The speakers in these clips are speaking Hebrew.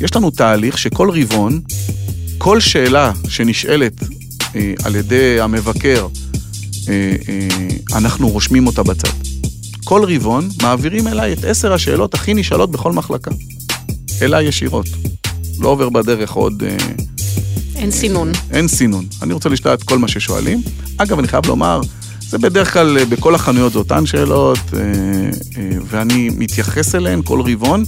יש לנו תהליך שכל רבעון, כל שאלה שנשאלת אה, על ידי המבקר, אה, אה, אנחנו רושמים אותה בצד. כל רבעון מעבירים אליי את עשר השאלות הכי נשאלות בכל מחלקה. אליי ישירות. לא עובר בדרך עוד... אה, אין סינון. אין סינון. אני רוצה את כל מה ששואלים. אגב, אני חייב לומר, זה בדרך כלל אה, בכל החנויות זה אותן שאלות, אה, אה, ואני מתייחס אליהן כל רבעון,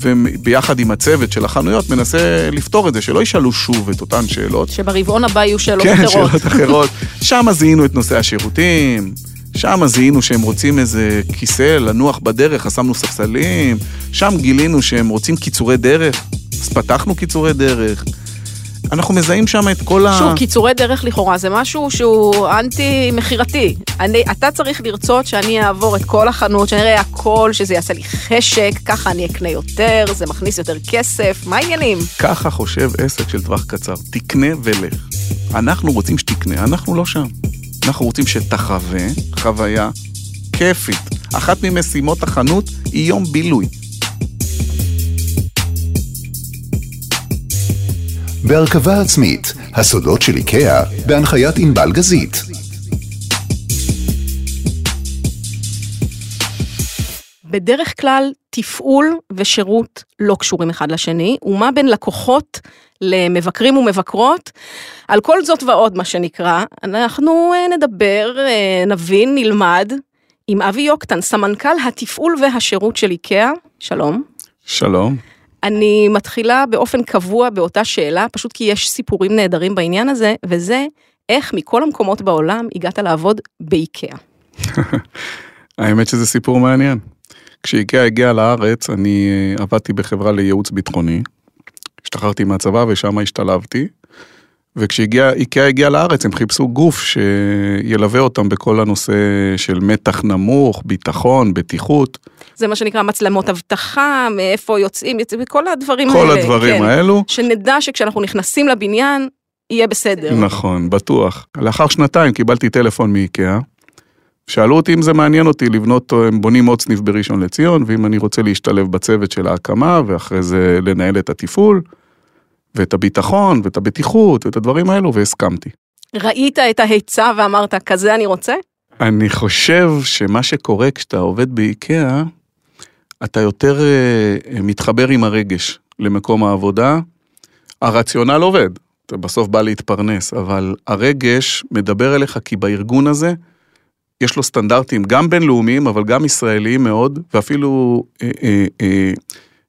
וביחד עם הצוות של החנויות מנסה לפתור את זה, שלא ישאלו שוב את אותן שאלות. שברבעון הבא יהיו שאלות כן, אחרות. שאלות אחרות. שם זיהינו את נושא השירותים, שם זיהינו שהם רוצים איזה כיסא לנוח בדרך, אז שמנו ספסלים, שם גילינו שהם רוצים קיצורי דרך, אז פתחנו קיצורי דרך. אנחנו מזהים שם את כל ה... שוב, קיצורי דרך לכאורה זה משהו שהוא אנטי-מכירתי. אתה צריך לרצות שאני אעבור את כל החנות, שאני אראה הכל, שזה יעשה לי חשק, ככה אני אקנה יותר, זה מכניס יותר כסף, מה העניינים? ככה חושב עסק של טווח קצר, תקנה ולך. אנחנו רוצים שתקנה, אנחנו לא שם. אנחנו רוצים שתחווה חוויה כיפית. אחת ממשימות החנות היא יום בילוי. בהרכבה עצמית, הסודות של איקאה, בהנחיית ענבל גזית. בדרך כלל תפעול ושירות לא קשורים אחד לשני, ומה בין לקוחות למבקרים ומבקרות? על כל זאת ועוד, מה שנקרא, אנחנו אה, נדבר, אה, נבין, נלמד עם אבי יוקטן, סמנכ"ל התפעול והשירות של איקאה. שלום. שלום. אני מתחילה באופן קבוע באותה שאלה, פשוט כי יש סיפורים נהדרים בעניין הזה, וזה איך מכל המקומות בעולם הגעת לעבוד באיקאה. האמת שזה סיפור מעניין. כשאיקאה הגיעה לארץ, אני אה, עבדתי בחברה לייעוץ ביטחוני. השתחררתי מהצבא ושם השתלבתי. וכשאיקאה הגיעה לארץ, הם חיפשו גוף שילווה אותם בכל הנושא של מתח נמוך, ביטחון, בטיחות, זה מה שנקרא מצלמות אבטחה, מאיפה יוצאים, יוצאים, כל הדברים כל האלה. הדברים כן. האלו. שנדע שכשאנחנו נכנסים לבניין, יהיה בסדר. נכון, בטוח. לאחר שנתיים קיבלתי טלפון מאיקאה. שאלו אותי אם זה מעניין אותי לבנות, הם בונים עוד סניף בראשון לציון, ואם אני רוצה להשתלב בצוות של ההקמה, ואחרי זה לנהל את התפעול, ואת הביטחון, ואת הבטיחות, ואת הדברים האלו, והסכמתי. ראית את ההיצע ואמרת, כזה אני רוצה? אני חושב שמה שקורה כשאתה עובד באיקאה, אתה יותר אה, מתחבר עם הרגש למקום העבודה. הרציונל עובד, אתה בסוף בא להתפרנס, אבל הרגש מדבר אליך כי בארגון הזה יש לו סטנדרטים גם בינלאומיים, אבל גם ישראליים מאוד, ואפילו אה, אה, אה,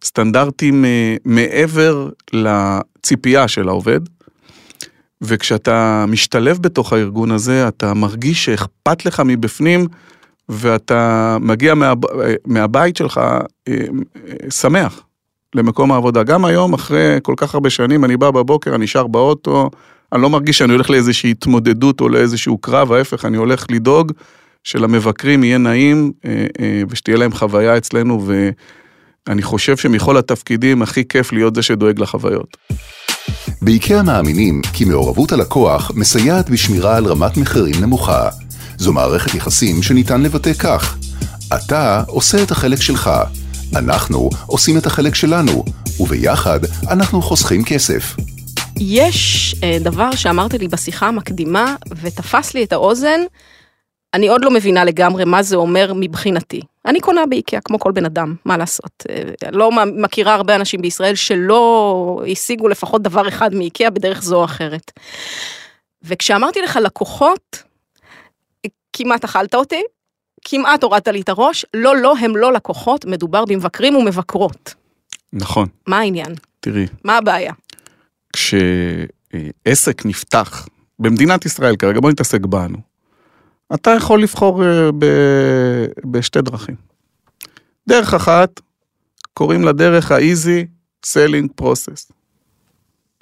סטנדרטים אה, מעבר לציפייה של העובד. וכשאתה משתלב בתוך הארגון הזה, אתה מרגיש שאכפת לך מבפנים, ואתה מגיע מה, מהבית שלך אה, אה, שמח למקום העבודה. גם היום, אחרי כל כך הרבה שנים, אני בא בבוקר, אני נשאר באוטו, אני לא מרגיש שאני הולך לאיזושהי התמודדות או לאיזשהו קרב, ההפך, אני הולך לדאוג שלמבקרים יהיה נעים אה, אה, ושתהיה להם חוויה אצלנו, ואני חושב שמכל התפקידים הכי כיף להיות זה שדואג לחוויות. באיקאה מאמינים כי מעורבות הלקוח מסייעת בשמירה על רמת מחירים נמוכה. זו מערכת יחסים שניתן לבטא כך: אתה עושה את החלק שלך, אנחנו עושים את החלק שלנו, וביחד אנחנו חוסכים כסף. יש אה, דבר שאמרת לי בשיחה המקדימה, ותפס לי את האוזן, אני עוד לא מבינה לגמרי מה זה אומר מבחינתי. אני קונה באיקאה כמו כל בן אדם, מה לעשות? אה, לא מכירה הרבה אנשים בישראל שלא השיגו לפחות דבר אחד מאיקאה בדרך זו או אחרת. וכשאמרתי לך לקוחות, כמעט אכלת אותי, כמעט הורדת לי את הראש, לא, לא, הם לא לקוחות, מדובר במבקרים ומבקרות. נכון, מה העניין? תראי, מה הבעיה? כשעסק נפתח במדינת ישראל כרגע, בוא נתעסק בנו. אתה יכול לבחור אה, ב... בשתי דרכים. דרך אחת, קוראים לה דרך ה-easy selling process.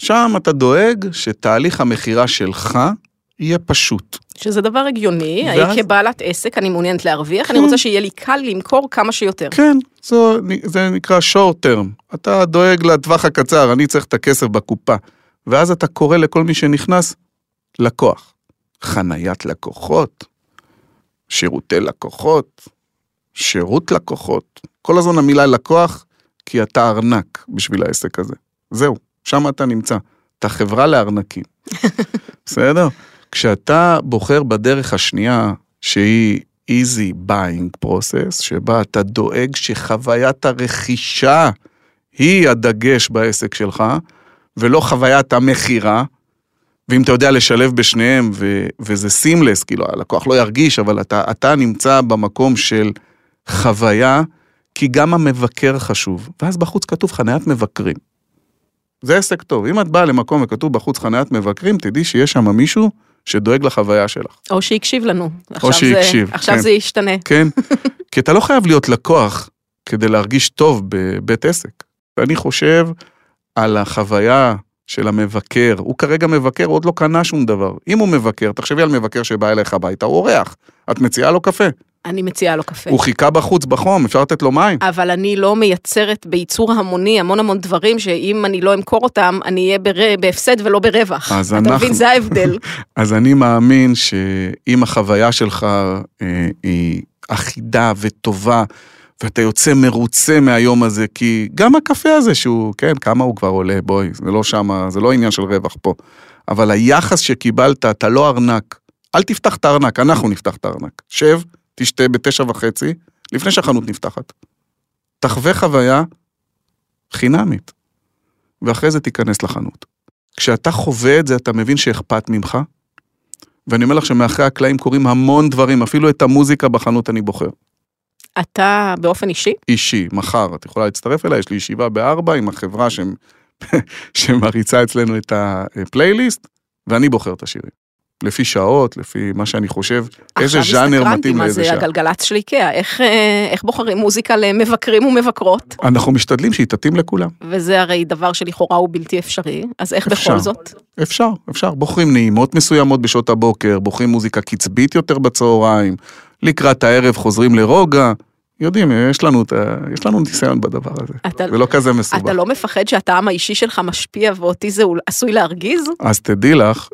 שם אתה דואג שתהליך המכירה שלך יהיה פשוט. שזה דבר הגיוני, ואז- ואז... כבעלת עסק, אני מעוניינת להרוויח, כן. אני רוצה שיהיה לי קל למכור כמה שיותר. כן, זו, זה נקרא short term. אתה דואג לטווח הקצר, אני צריך את הכסף בקופה. ואז אתה קורא לכל מי שנכנס, לקוח. חניית לקוחות, שירותי לקוחות, שירות לקוחות. כל הזמן המילה לקוח, כי אתה ארנק בשביל העסק הזה. זהו, שם אתה נמצא. אתה חברה לארנקים. בסדר? כשאתה בוחר בדרך השנייה, שהיא easy buying process, שבה אתה דואג שחוויית הרכישה היא הדגש בעסק שלך, ולא חוויית המכירה, ואם אתה יודע לשלב בשניהם, ו- וזה סימלס, כאילו הלקוח לא ירגיש, אבל אתה, אתה נמצא במקום של חוויה, כי גם המבקר חשוב. ואז בחוץ כתוב חניית מבקרים. זה עסק טוב. אם את באה למקום וכתוב בחוץ חניית מבקרים, תדעי שיש שם מישהו שדואג לחוויה שלך. או שהקשיב לנו. או שהקשיב, זה, עכשיו כן. זה ישתנה. כן? כי אתה לא חייב להיות לקוח כדי להרגיש טוב בבית עסק. ואני חושב על החוויה של המבקר. הוא כרגע מבקר, הוא עוד לא קנה שום דבר. אם הוא מבקר, תחשבי על מבקר שבא אליך הביתה, הוא אורח. את מציעה לו קפה. אני מציעה לו קפה. הוא חיכה בחוץ בחום, אפשר לתת לו מים. אבל אני לא מייצרת בייצור המוני המון המון דברים שאם אני לא אמכור אותם, אני אהיה בר... בהפסד ולא ברווח. אז אתה אנחנו- מבין, זה ההבדל. אז אני מאמין שאם החוויה שלך אה, היא אחידה וטובה, ואתה יוצא מרוצה מהיום הזה, כי גם הקפה הזה שהוא, כן, כמה הוא כבר עולה, בואי, זה לא שמה, זה לא עניין של רווח פה. אבל היחס שקיבלת, אתה לא ארנק. אל תפתח את הארנק, אנחנו נפתח את הארנק. שב, תשתה בתשע וחצי, לפני שהחנות נפתחת. תחווה חוויה חינמית, ואחרי זה תיכנס לחנות. כשאתה חווה את זה, אתה מבין שאכפת ממך, ואני אומר לך שמאחורי הקלעים קורים המון דברים, אפילו את המוזיקה בחנות אני בוחר. אתה באופן אישי? אישי, מחר, את יכולה להצטרף אליי, יש לי ישיבה בארבע עם החברה ש... שמריצה אצלנו את הפלייליסט, ואני בוחר את השירים. לפי שעות, לפי מה שאני חושב, איזה עכשיו ז'אנר הסתקרנתי מתאים מה לאיזה זה שעה. הגלגלצ של איקאה, איך, אה, איך בוחרים מוזיקה למבקרים ומבקרות? אנחנו משתדלים שהיא תתאים לכולם. וזה הרי דבר שלכאורה הוא בלתי אפשרי, אז איך אפשר. בכל זאת? אפשר, אפשר. בוחרים נעימות מסוימות בשעות הבוקר, בוחרים מוזיקה קצבית יותר בצהריים, לקראת הערב חוזרים לרוגע. יודעים, יש לנו, יש לנו ניסיון בדבר הזה. אתה- זה לא כזה מסובך. אתה לא מפחד שהטעם האישי שלך משפיע ואותי זה עשוי להרגיז? אז תדעי לך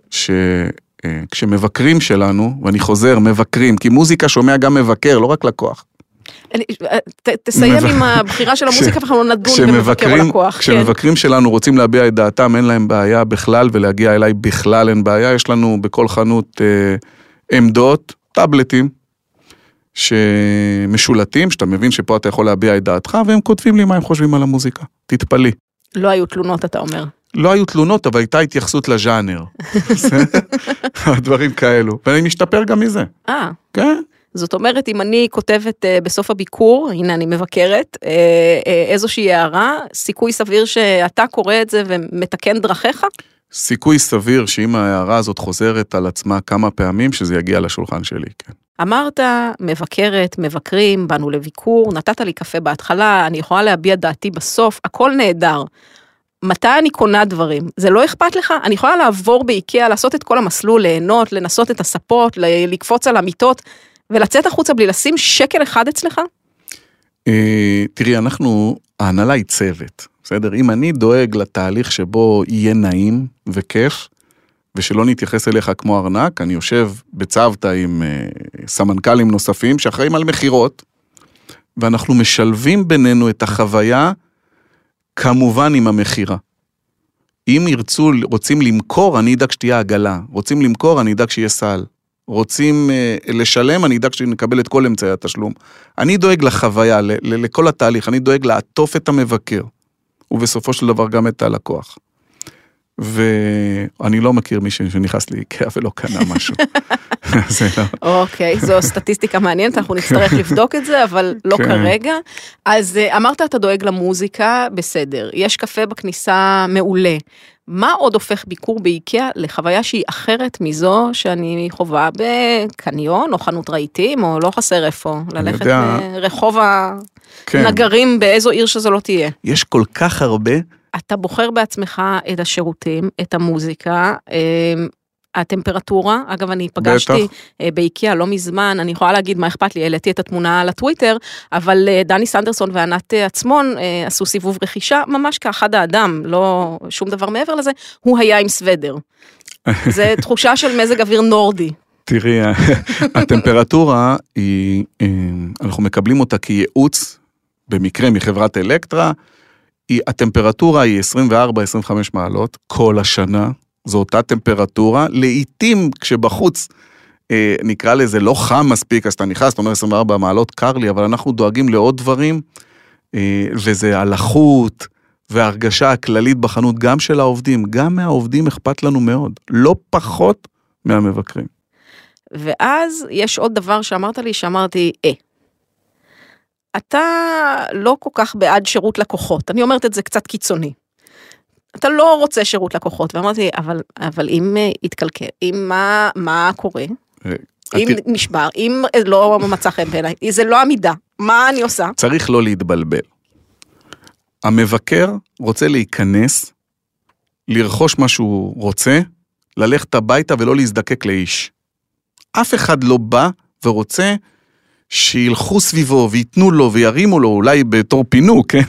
שכשמבקרים שלנו, ואני חוזר, מבקרים, כי מוזיקה שומע גם מבקר, לא רק לקוח. אני- ת- תסיים עם הבחירה של המוזיקה ואנחנו נדון במבקר או כשמבקרים, לקוח. כן. כשמבקרים שלנו רוצים להביע את דעתם, אין להם בעיה בכלל, ולהגיע אליי בכלל אין בעיה. יש לנו בכל חנות אה, עמדות, טאבלטים, שמשולטים, שאתה מבין שפה אתה יכול להביע את דעתך, והם כותבים לי מה הם חושבים על המוזיקה. תתפלאי. לא היו תלונות, אתה אומר. לא היו תלונות, אבל הייתה התייחסות לז'אנר. בסדר? דברים כאלו. ואני משתפר גם מזה. אה, כן? זאת אומרת, אם אני כותבת אה, בסוף הביקור, הנה אני מבקרת, אה, אה, איזושהי הערה, סיכוי סביר שאתה קורא את זה ומתקן דרכיך? סיכוי סביר שאם ההערה הזאת חוזרת על עצמה כמה פעמים, שזה יגיע לשולחן שלי, כן. אמרת, מבקרת, מבקרים, באנו לביקור, נתת לי קפה בהתחלה, אני יכולה להביע דעתי בסוף, הכל נהדר. מתי אני קונה דברים? זה לא אכפת לך? אני יכולה לעבור באיקאה, לעשות את כל המסלול, ליהנות, לנסות את הספות, לקפוץ על המיטות, ולצאת החוצה בלי לשים שקל אחד אצלך? אה, תראי, אנחנו, ההנהלה היא צוות, בסדר? אם אני דואג לתהליך שבו יהיה נעים וכיף, ושלא נתייחס אליך כמו ארנק, אני יושב בצוותא עם אה, סמנכ"לים נוספים שאחראים על מכירות, ואנחנו משלבים בינינו את החוויה, כמובן עם המכירה. אם ירצו, רוצים למכור, אני אדאג שתהיה עגלה. רוצים למכור, אני אדאג שיהיה סל. רוצים אה, לשלם, אני אדאג שנקבל את כל אמצעי התשלום. אני דואג לחוויה, ל- ל- לכל התהליך, אני דואג לעטוף את המבקר, ובסופו של דבר גם את הלקוח. ואני לא מכיר מישהו שנכנס לאיקאה ולא קנה משהו. לא. אוקיי, זו סטטיסטיקה מעניינת, אנחנו נצטרך לבדוק את זה, אבל לא כן. כרגע. אז אה, אמרת אתה דואג למוזיקה, בסדר. יש קפה בכניסה מעולה. מה עוד הופך ביקור באיקאה לחוויה שהיא אחרת מזו שאני חווה בקניון או חנות רהיטים, או לא חסר איפה, ללכת יודע. ברחוב כן, הנגרים באיזו עיר שזו לא תהיה. יש כל כך הרבה, אתה בוחר בעצמך את השירותים, את המוזיקה, אמ, הטמפרטורה, אגב אני פגשתי בטח. אה, באיקאה לא מזמן, אני יכולה להגיד מה אכפת לי, העליתי את התמונה לטוויטר, אבל אה, דני סנדרסון וענת אה, עצמון עשו סיבוב רכישה ממש כאחד האדם, לא שום דבר מעבר לזה, הוא היה עם סוודר. זה תחושה של מזג אוויר נורדי. תראי, הטמפרטורה היא, אנחנו מקבלים אותה כייעוץ, במקרה מחברת אלקטרה, היא, הטמפרטורה היא 24-25 מעלות כל השנה, זו אותה טמפרטורה, לעתים כשבחוץ אה, נקרא לזה לא חם מספיק, אז אתה נכנס, אתה אומר 24 מעלות קר לי, אבל אנחנו דואגים לעוד דברים, אה, וזה הלחות וההרגשה הכללית בחנות, גם של העובדים, גם מהעובדים אכפת לנו מאוד, לא פחות מהמבקרים. ואז יש עוד דבר שאמרת לי, שאמרתי, אה, אתה לא כל כך בעד שירות לקוחות, אני אומרת את זה קצת קיצוני. אתה לא רוצה שירות לקוחות, ואמרתי, אבל, אבל אם אה, יתקלקל, אם מה, מה קורה? אה, אם נשבר, אם לא מצא חן בעיניי, זה לא עמידה, מה אני עושה? צריך לא להתבלבל. המבקר רוצה להיכנס, לרכוש מה שהוא רוצה, ללכת הביתה ולא להזדקק לאיש. אף אחד לא בא ורוצה שילכו סביבו וייתנו לו וירימו לו, אולי בתור פינוק, כן?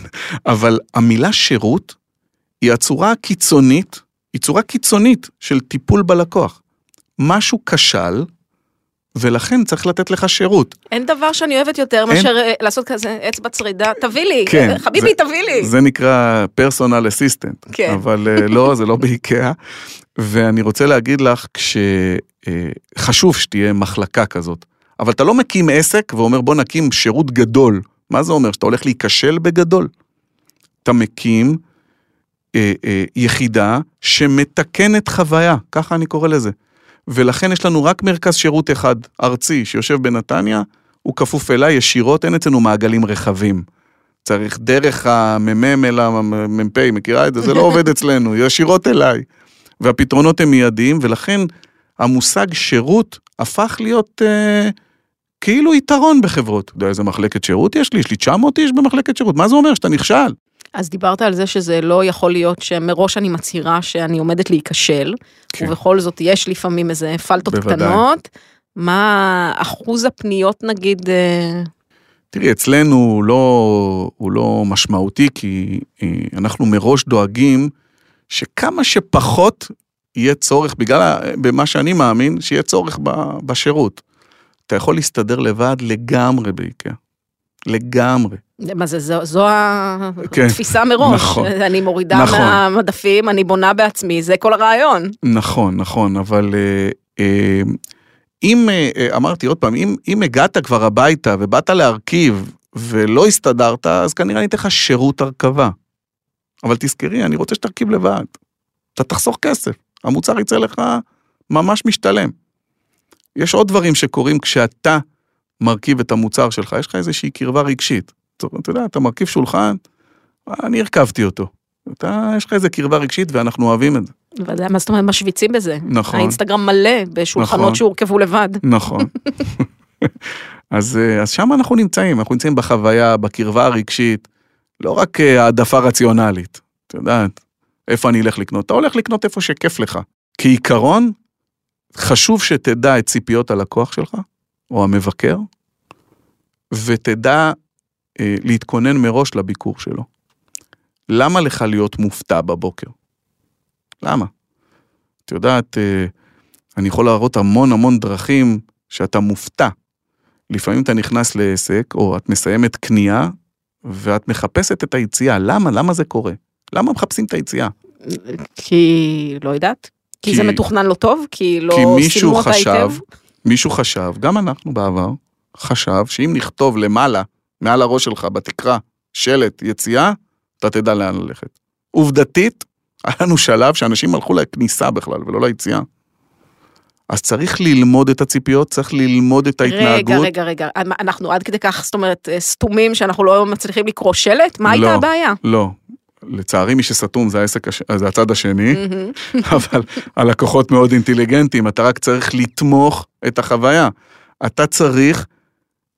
אבל המילה שירות היא הצורה הקיצונית, היא צורה קיצונית של טיפול בלקוח. משהו כשל, ולכן צריך לתת לך שירות. אין דבר שאני אוהבת יותר אין. מאשר אה, לעשות כזה אצבע צרידה, תביא לי, כן, חביבי זה- תביא לי. זה נקרא פרסונל אסיסטנט, כן. אבל אה, לא, זה לא באיקאה. ואני רוצה להגיד לך, כשחשוב שתהיה מחלקה כזאת, אבל אתה לא מקים עסק ואומר בוא נקים שירות גדול. מה זה אומר? שאתה הולך להיכשל בגדול. אתה מקים אה, אה, יחידה שמתקנת חוויה, ככה אני קורא לזה. ולכן יש לנו רק מרכז שירות אחד, ארצי, שיושב בנתניה, הוא כפוף אליי ישירות, אין אצלנו מעגלים רחבים. צריך דרך המ"מ אל המ"פ, מכירה את זה? זה לא עובד אצלנו, ישירות אליי. והפתרונות הם מיידיים, ולכן המושג שירות הפך להיות אה, כאילו יתרון בחברות. אתה יודע איזה מחלקת שירות יש לי? יש לי 900 איש במחלקת שירות, מה זה אומר? שאתה נכשל. אז דיברת על זה שזה לא יכול להיות שמראש אני מצהירה שאני עומדת להיכשל, כן. ובכל זאת יש לפעמים איזה פלטות בוודאי. קטנות. מה אחוז הפניות נגיד, אה, תראי, אצלנו הוא לא, הוא לא משמעותי, כי אה, אנחנו מראש דואגים שכמה שפחות יהיה צורך, בגלל במה שאני מאמין, שיהיה צורך בשירות. אתה יכול להסתדר לבד לגמרי באיקאה. לגמרי. מה זה, זו, זו כן, התפיסה מראש. נכון. אני מורידה נכון. מהמדפים, אני בונה בעצמי, זה כל הרעיון. נכון, נכון, אבל אה, אה, אם, אה, אה, אמרתי עוד פעם, אם, אם הגעת כבר הביתה ובאת להרכיב ולא הסתדרת, אז כנראה אני אתן לך שירות הרכבה. אבל תזכרי, אני רוצה שתרכיב לבד. אתה תחסוך כסף, המוצר יצא לך ממש משתלם. יש עוד דברים שקורים כשאתה מרכיב את המוצר שלך, יש לך איזושהי קרבה רגשית. אתה יודע, אתה מרכיב שולחן, אני הרכבתי אותו. אתה, יש לך איזה קרבה רגשית ואנחנו אוהבים את זה. בוודאי, מה זאת אומרת, משוויצים בזה. נכון. האינסטגרם מלא בשולחנות נכון. שהורכבו לבד. נכון. אז, אה, אז שם אנחנו נמצאים, אנחנו נמצאים בחוויה, בקרבה הרגשית, לא רק אה, העדפה רציונלית, את יודעת, איפה אני אלך לקנות? אתה הולך לקנות איפה שכיף לך. כעיקרון, חשוב שתדע את ציפיות הלקוח שלך, או המבקר, ותדע אה, להתכונן מראש לביקור שלו. למה לך להיות מופתע בבוקר? למה? את יודעת, אה, אני יכול להראות המון המון דרכים שאתה מופתע. לפעמים אתה נכנס לעסק, או את מסיימת קנייה, ואת מחפשת את היציאה. למה? למה זה קורה? למה מחפשים את היציאה? כי, לא יודעת. כי כי- זה מתוכנן לא טוב? כי לא כי מישהו חשב, היטב? מישהו חשב, גם אנחנו בעבר, חשב שאם נכתוב למעלה, מעל הראש שלך, בתקרה, שלט יציאה, אתה תדע לאן ללכת. עובדתית, היה לנו שלב שאנשים הלכו לכניסה בכלל, ולא ליציאה. אז צריך ללמוד את הציפיות, צריך ללמוד את ההתנהגות. רגע, רגע, רגע. אנחנו עד כדי כך, זאת אומרת, אה, סתומים שאנחנו לא מצליחים לקרוא שלט? מה הייתה לא. הבעיה? לא. לצערי מי שסתום זה העסק, הש... זה הצד השני. אבל הלקוחות מאוד אינטליגנטים, אתה רק צריך לתמוך את החוויה. אתה צריך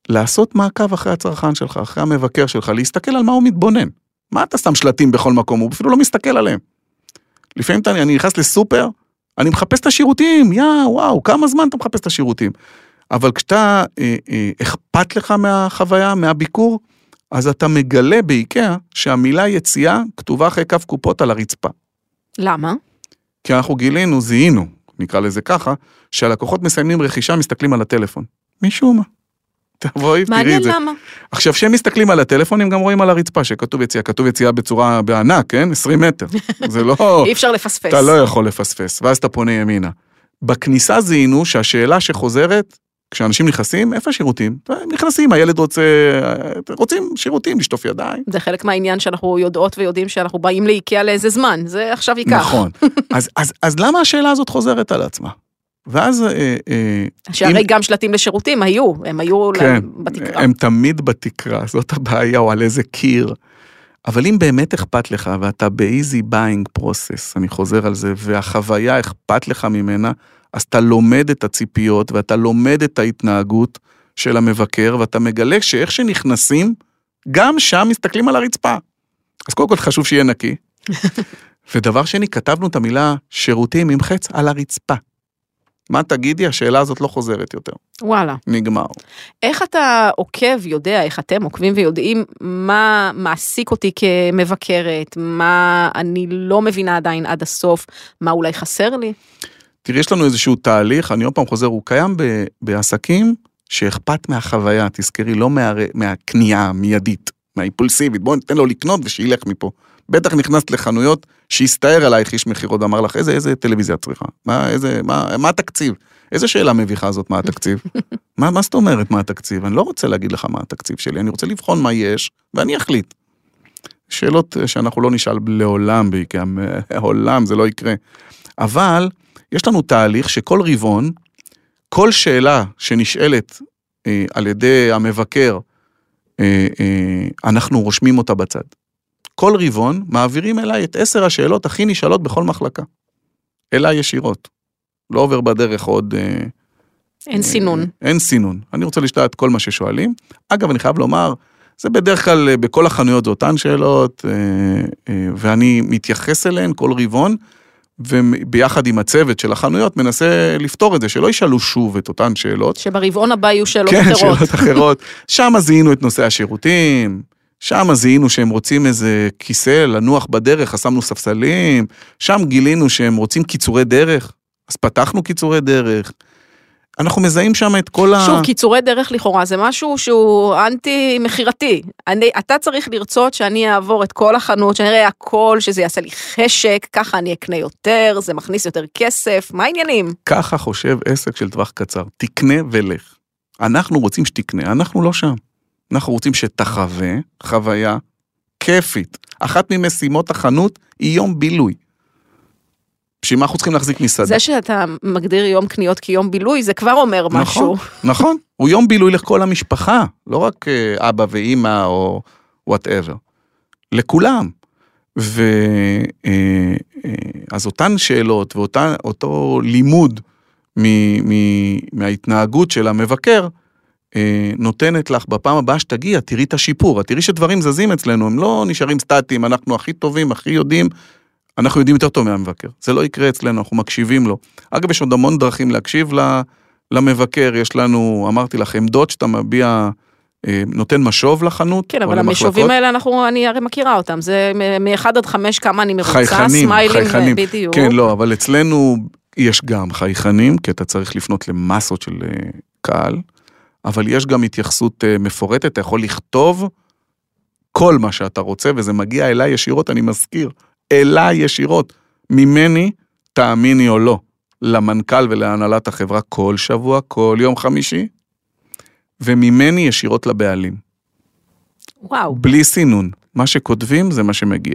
לעשות מעקב אחרי הצרכן שלך, אחרי המבקר שלך, להסתכל על מה הוא מתבונן. מה אתה שם שלטים בכל מקום, הוא אפילו לא מסתכל עליהם. לפעמים אתה, אני נכנס לסופר, אני מחפש את השירותים, יא, וואו, כמה זמן אתה מחפש את השירותים. אבל כשאתה, אה, אה, אכפת לך מהחוויה, מהביקור, אז אתה מגלה באיקאה שהמילה יציאה כתובה אחרי כף קופות על הרצפה. למה? כי אנחנו גילינו, זיהינו, נקרא לזה ככה, שהלקוחות מסיימים רכישה, מסתכלים על הטלפון. משום מה. תבואי, תראי את מעניין זה. למה. עכשיו, כשהם מסתכלים על הטלפון, הם גם רואים על הרצפה שכתוב יציאה, כתוב יציאה בצורה בענק, כן? 20 מטר. זה לא... אי אפשר לפספס. אתה לא יכול לפספס, ואז אתה פונה ימינה. בכניסה זיהינו שהשאלה שחוזרת, כשאנשים נכנסים, איפה השירותים? הם נכנסים, הילד רוצה, רוצים שירותים, לשטוף ידיים. זה חלק מהעניין שאנחנו יודעות ויודעים שאנחנו באים לאיקאה לאיזה זמן, זה עכשיו ייקח. נכון. אז, אז, אז למה השאלה הזאת חוזרת על עצמה? ואז... אה, אה, שהרי אם- גם שלטים לשירותים היו, הם היו כן, להם בתקרה. הם תמיד בתקרה, זאת הבעיה, או על איזה קיר. אבל אם באמת אכפת לך, ואתה ב easy buying process, אני חוזר על זה, והחוויה אכפת לך ממנה, אז אתה לומד את הציפיות, ואתה לומד את ההתנהגות של המבקר, ואתה מגלה שאיך שנכנסים, גם שם מסתכלים על הרצפה. אז קודם כל חשוב שיהיה נקי. ודבר שני, כתבנו את המילה שירותים עם חץ על הרצפה. מה תגידי, השאלה הזאת לא חוזרת יותר. וואלה. נגמר. איך אתה עוקב, יודע, איך אתם עוקבים ויודעים מה מעסיק אותי כמבקרת, מה אני לא מבינה עדיין עד הסוף, מה אולי חסר לי? תראי, יש לנו איזשהו תהליך, אני עוד פעם חוזר, הוא קיים ב, בעסקים שאכפת מהחוויה, תזכרי, לא מה, מהקנייה המיידית, מהאימפולסיבית, בואי ניתן לו לקנות ושילך מפה. בטח נכנסת לחנויות שהסתער עלייך איש מכירות ואמר לך, איזה, איזה טלוויזיה את צריכה? מה, איזה, מה, מה התקציב? איזה שאלה מביכה זאת, מה התקציב? מה, מה זאת אומרת, מה התקציב? אני לא רוצה להגיד לך מה התקציב שלי, אני רוצה לבחון מה יש, ואני אחליט. שאלות שאנחנו לא נשאל לעולם באיקאה, לעולם זה לא יקרה. אבל יש לנו תהליך שכל רבעון, כל שאלה שנשאלת אה, על ידי המבקר, אה, אה, אנחנו רושמים אותה בצד. כל רבעון מעבירים אליי את עשר השאלות הכי נשאלות בכל מחלקה. אליי ישירות. לא עובר בדרך עוד... אה, אין סינון. אה, אין סינון. אני רוצה את כל מה ששואלים. אגב, אני חייב לומר, זה בדרך כלל אה, בכל החנויות זה אותן שאלות, אה, ואני מתייחס אליהן כל רבעון, וביחד עם הצוות של החנויות מנסה לפתור את זה, שלא ישאלו שוב את אותן שאלות. שברבעון הבא יהיו שאלות כן, אחרות. שאלות אחרות. שם זיהינו את נושא השירותים, שם זיהינו שהם רוצים איזה כיסא לנוח בדרך, אז שמנו ספסלים, שם גילינו שהם רוצים קיצורי דרך, אז פתחנו קיצורי דרך. אנחנו מזהים שם את כל ה... שוב, קיצורי דרך לכאורה זה משהו שהוא אנטי מכירתי. אני- אתה צריך לרצות שאני אעבור את כל החנות, שאני אראה הכל, שזה יעשה לי חשק, ככה אני אקנה יותר, זה מכניס יותר כסף, מה העניינים? ככה חושב עסק של טווח קצר, תקנה ולך. אנחנו רוצים שתקנה, אנחנו לא שם. אנחנו רוצים שתחווה חוויה כיפית. אחת ממשימות החנות היא יום בילוי. בשביל מה אנחנו צריכים להחזיק מסעדה? זה שאתה מגדיר יום קניות כיום בילוי, זה כבר אומר משהו. נכון, נכון. הוא יום בילוי לכל המשפחה, לא רק אה, אבא ואימא או וואטאבר. לכולם. ו... אה, אה, אותן שאלות ואותו לימוד מ- מ- מההתנהגות של המבקר, נותנת לך בפעם הבאה שתגיע, תראי את השיפור, את תראי שדברים זזים אצלנו, הם לא נשארים סטטיים, אנחנו הכי טובים, הכי יודעים, אנחנו יודעים יותר טוב מהמבקר. זה לא יקרה אצלנו, אנחנו מקשיבים לו. אגב, יש עוד המון דרכים להקשיב למבקר, יש לנו, אמרתי לך, עמדות שאתה מביע, אה, נותן משוב לחנות, כן, אבל. המשובים האלה, אנחנו, אני הרי מכירה אותם, זה מ-1 עד 5 כמה אני מרוצה, חייכנים, סמיילים, חייכנים. בדיוק. כן, לא, אבל אצלנו יש גם חייכנים, כי אתה צריך לפנות למסות של אה, קהל, אבל יש גם התייחסות אה, מפורטת, אתה יכול לכתוב כל מה שאתה רוצה, וזה מגיע אליי ישירות, אני מזכיר, אליי ישירות, ממני, תאמיני או לא, למנכ"ל ולהנהלת החברה כל שבוע, כל יום חמישי, וממני ישירות לבעלים, וואו, בלי סינון. מה שכותבים זה מה שמגיע.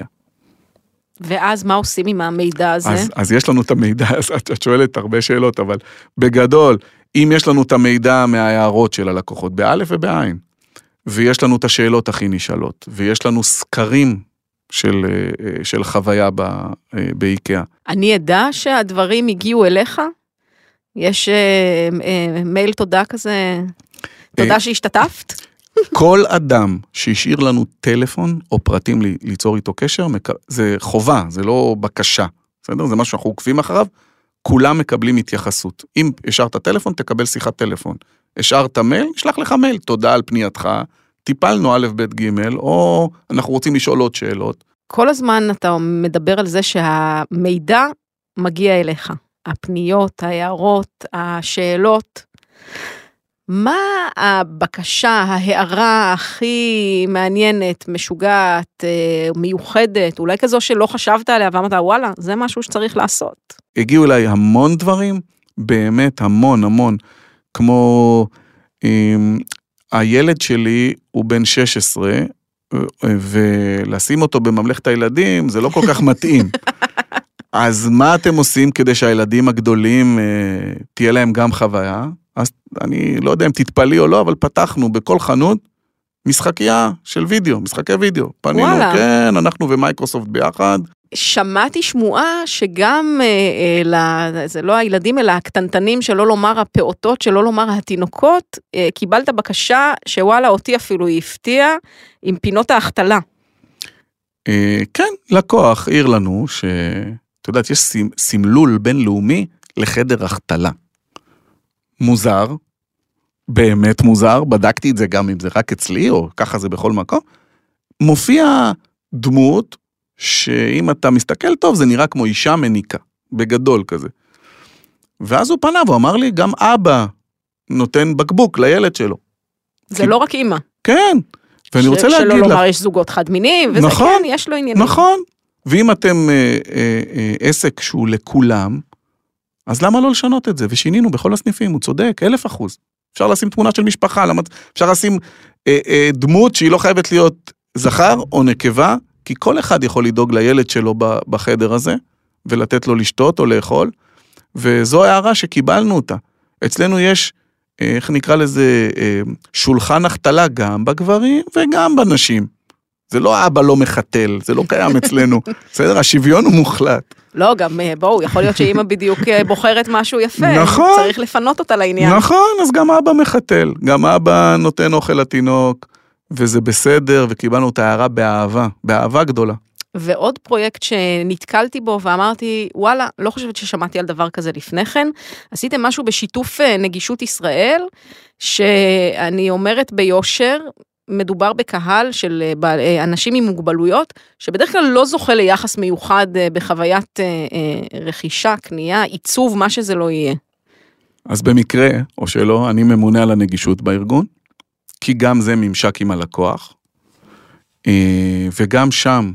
ואז מה עושים עם המידע הזה? אז, אז יש לנו את המידע, אז את, את שואלת הרבה שאלות, אבל בגדול, אם יש לנו את המידע מההערות של הלקוחות, באלף ובעין, ויש לנו את השאלות הכי נשאלות, ויש לנו סקרים של, אה, אה, של חוויה ב, אה, באיקאה. אני אדע שהדברים הגיעו אליך? יש אה, אה, מייל תודה כזה? תודה שהשתתפת? כל אדם שהשאיר לנו טלפון או פרטים לי- ליצור איתו קשר, זה חובה, זה לא בקשה, בסדר? זה משהו שאנחנו עוקבים אחריו, כולם מקבלים התייחסות. אם השארת טלפון, תקבל שיחת טלפון. השארת מייל, נשלח לך מייל, תודה על פנייתך, טיפלנו א', ב', ג', או אנחנו רוצים לשאול עוד שאלות. כל הזמן אתה מדבר על זה שהמידע מגיע אליך. הפניות, ההערות, השאלות. מה הבקשה, ההערה הכי מעניינת, משוגעת, אה, מיוחדת, אולי כזו שלא חשבת עליה ואמרת, וואלה, זה משהו שצריך לעשות. הגיעו אליי המון דברים, באמת המון המון, כמו אמ, הילד שלי הוא בן 16, אה, ולשים אותו בממלכת הילדים זה לא כל כך מתאים. אז מה אתם עושים כדי שהילדים הגדולים אה, תהיה להם גם חוויה? אז אני לא יודע אם תתפלאי או לא, אבל פתחנו בכל חנות משחקייה של וידאו, משחקי וידאו. פנינו, וואלה. כן, אנחנו ומייקרוסופט ביחד. שמעתי שמועה שגם, אה, אה, זה לא הילדים אלא הקטנטנים, שלא לומר הפעוטות, שלא לומר התינוקות, אה, קיבלת בקשה שוואלה, אותי אפילו היא הפתיעה, עם פינות ההחתלה. כן, לקוח העיר לנו ש... את יודעת, יש סמלול בינלאומי לחדר החתלה. מוזר, באמת מוזר, בדקתי את זה גם אם זה רק אצלי, או ככה זה בכל מקום. מופיע דמות שאם אתה מסתכל טוב, זה נראה כמו אישה מניקה, בגדול כזה. ואז הוא פנה והוא לי, גם אבא נותן בקבוק לילד שלו. זה כי- לא רק אימא. כן, ואני ש- רוצה להגיד שלא לך... לומר יש זוגות חד מיניים, וזה נכון, כן, יש לו עניינים. נכון. ואם אתם אה, אה, אה, עסק שהוא לכולם, אז למה לא לשנות את זה? ושינינו בכל הסניפים, הוא צודק, אלף אחוז. אפשר לשים תמונה של משפחה, למה... אפשר לשים אה, אה, דמות שהיא לא חייבת להיות זכר או נקבה, כי כל אחד יכול לדאוג לילד שלו בחדר הזה, ולתת לו לשתות או לאכול, וזו הערה שקיבלנו אותה. אצלנו יש, אה, איך נקרא לזה, אה, שולחן החתלה גם בגברים וגם בנשים. זה לא אבא לא מחתל, זה לא קיים אצלנו. בסדר? השוויון הוא מוחלט. לא, גם אה, בואו, יכול להיות שאימא בדיוק בוחרת משהו יפה. נכון. צריך לפנות אותה לעניין. נכון, אז גם אבא מחתל. גם אבא נותן אוכל לתינוק, וזה בסדר, וקיבלנו את ההערה באהבה, באהבה גדולה. ועוד פרויקט שנתקלתי בו ואמרתי, וואלה, לא חושבת ששמעתי על דבר כזה לפני כן. עשיתם משהו בשיתוף אה, נגישות ישראל, שאני אומרת ביושר, מדובר בקהל של אה, אה, אנשים עם מוגבלויות, שבדרך כלל לא זוכה ליחס מיוחד בחוויית רכישה, קנייה, עיצוב, מה שזה לא יהיה. אז במקרה, או שלא, אני ממונה על הנגישות בארגון, כי גם זה ממשק עם הלקוח, אה, וגם שם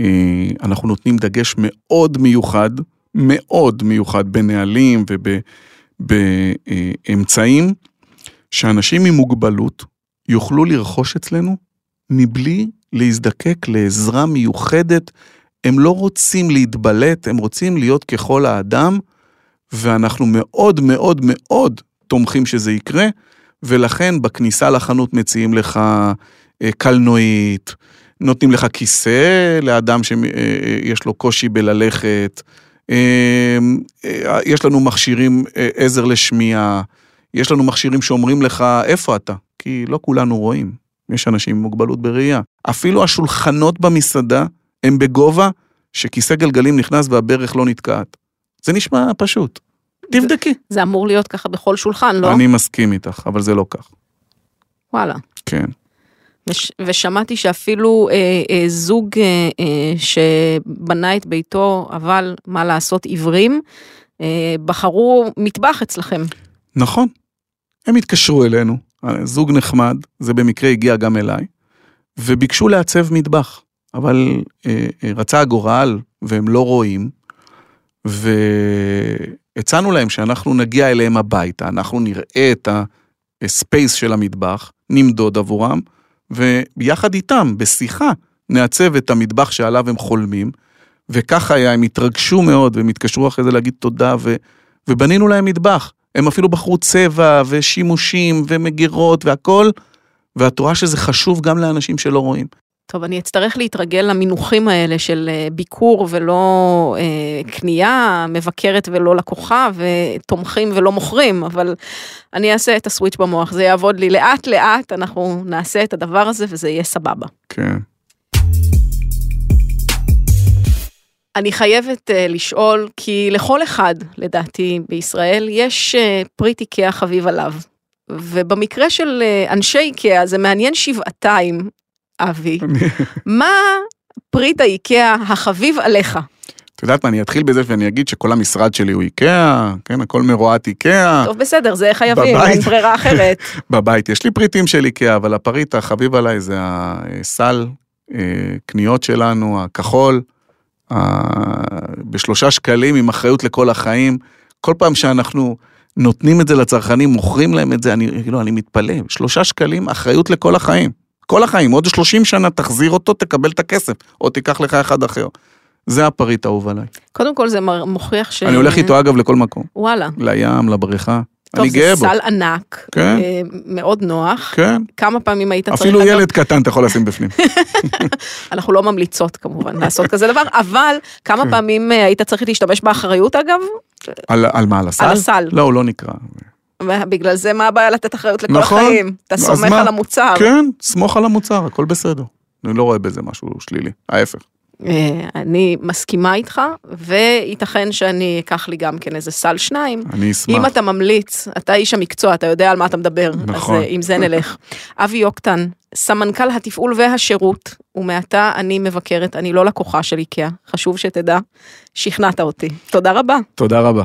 אה, אנחנו נותנים דגש מאוד מיוחד, מאוד מיוחד בנהלים ובאמצעים, שאנשים עם מוגבלות יוכלו לרכוש אצלנו מבלי להזדקק לעזרה מיוחדת. הם לא רוצים להתבלט, הם רוצים להיות ככל האדם, ואנחנו מאוד מאוד מאוד תומכים שזה יקרה, ולכן בכניסה לחנות מציעים לך אה, קלנועית, נותנים לך כיסא לאדם שיש לו קושי בללכת, אה, אה, יש לנו מכשירים אה, עזר לשמיעה, יש לנו מכשירים שאומרים לך איפה אתה, כי לא כולנו רואים, יש אנשים עם מוגבלות בראייה. אפילו השולחנות במסעדה הם בגובה שכיסא גלגלים נכנס והברך לא נתקעת. זה נשמע פשוט. תבדקי. זה אמור להיות ככה בכל שולחן, לא? אני מסכים איתך, אבל זה לא כך. וואלה. כן. וש, ושמעתי שאפילו אה, אה, זוג אה, אה, שבנה את ביתו, אבל מה לעשות, עיוורים, אה, בחרו מטבח אצלכם. נכון. הם התקשרו אלינו, זוג נחמד, זה במקרה הגיע גם אליי, וביקשו לעצב מטבח, אבל אה, אה, רצה הגורל והם לא רואים, והצענו להם שאנחנו נגיע אליהם הביתה, אנחנו נראה את הספייס של המטבח, נמדוד עבורם, ויחד איתם, בשיחה, נעצב את המטבח שעליו הם חולמים, וכך היה, הם התרגשו מאוד, והם התקשרו אחרי זה להגיד תודה, ו, ובנינו להם מטבח. הם אפילו בחרו צבע ושימושים ומגירות והכל, ואת רואה שזה חשוב גם לאנשים שלא רואים. טוב, אני אצטרך להתרגל למינוחים האלה של אה, ביקור ולא אה, קנייה, מבקרת ולא לקוחה, ותומכים ולא מוכרים, אבל אני אעשה את הסוויץ' במוח, זה יעבוד לי לאט לאט, אנחנו נעשה את הדבר הזה וזה יהיה סבבה. כן. אני חייבת uh, לשאול, כי לכל אחד, לדעתי, בישראל, יש uh, פריט איקאה חביב עליו. ובמקרה של uh, אנשי איקאה, זה מעניין שבעתיים, אבי. מה פריט האיקאה החביב עליך? את יודעת מה, אני אתחיל בזה ואני אגיד שכל המשרד שלי הוא איקאה, כן, הכל מרועט איקאה. טוב, בסדר, זה חייבים, בבית. אין ברירה אחרת. בבית יש לי פריטים של איקאה, אבל הפריט החביב עליי זה הסל אה, קניות שלנו, הכחול, בשלושה שקלים עם אחריות לכל החיים. כל פעם שאנחנו נותנים את זה לצרכנים, מוכרים להם את זה, אני, כאילו, אני מתפלא, שלושה שקלים אחריות לכל החיים. כל החיים, עוד 30 שנה תחזיר אותו, תקבל את הכסף, או תיקח לך אחד אחר. זה הפריט האהוב עליי. קודם כל זה מוכיח ש... אני הולך איתו אגב לכל מקום, וואלה. לים, לבריכה. טוב, אני גאה זה בו. סל ענק, כן. אה, מאוד נוח. כן, כמה פעמים היית צריך... אפילו ילד קטן אתה יכול לשים בפנים. אנחנו לא ממליצות כמובן לעשות כזה דבר, אבל כמה כן. פעמים אה, היית צריך להשתמש באחריות אגב? על, על מה, על הסל? על הסל. לא, הוא לא נקרא. ובגלל זה מה הבעיה לתת אחריות לכל נכון. החיים? אתה סומך מה? על המוצר. כן, סמוך על המוצר, הכל בסדר. אני לא רואה בזה משהו שלילי, ההפך. אה, אני מסכימה איתך, וייתכן שאני אקח לי גם כן איזה סל שניים. אני אשמח. אם אתה ממליץ, אתה איש המקצוע, אתה יודע על מה אתה מדבר, נכון. אז אה, עם זה נלך. אבי יוקטן, סמנכ"ל התפעול והשירות, ומעתה אני מבקרת, אני לא לקוחה של איקאה, חשוב שתדע, שכנעת אותי. תודה רבה. תודה רבה.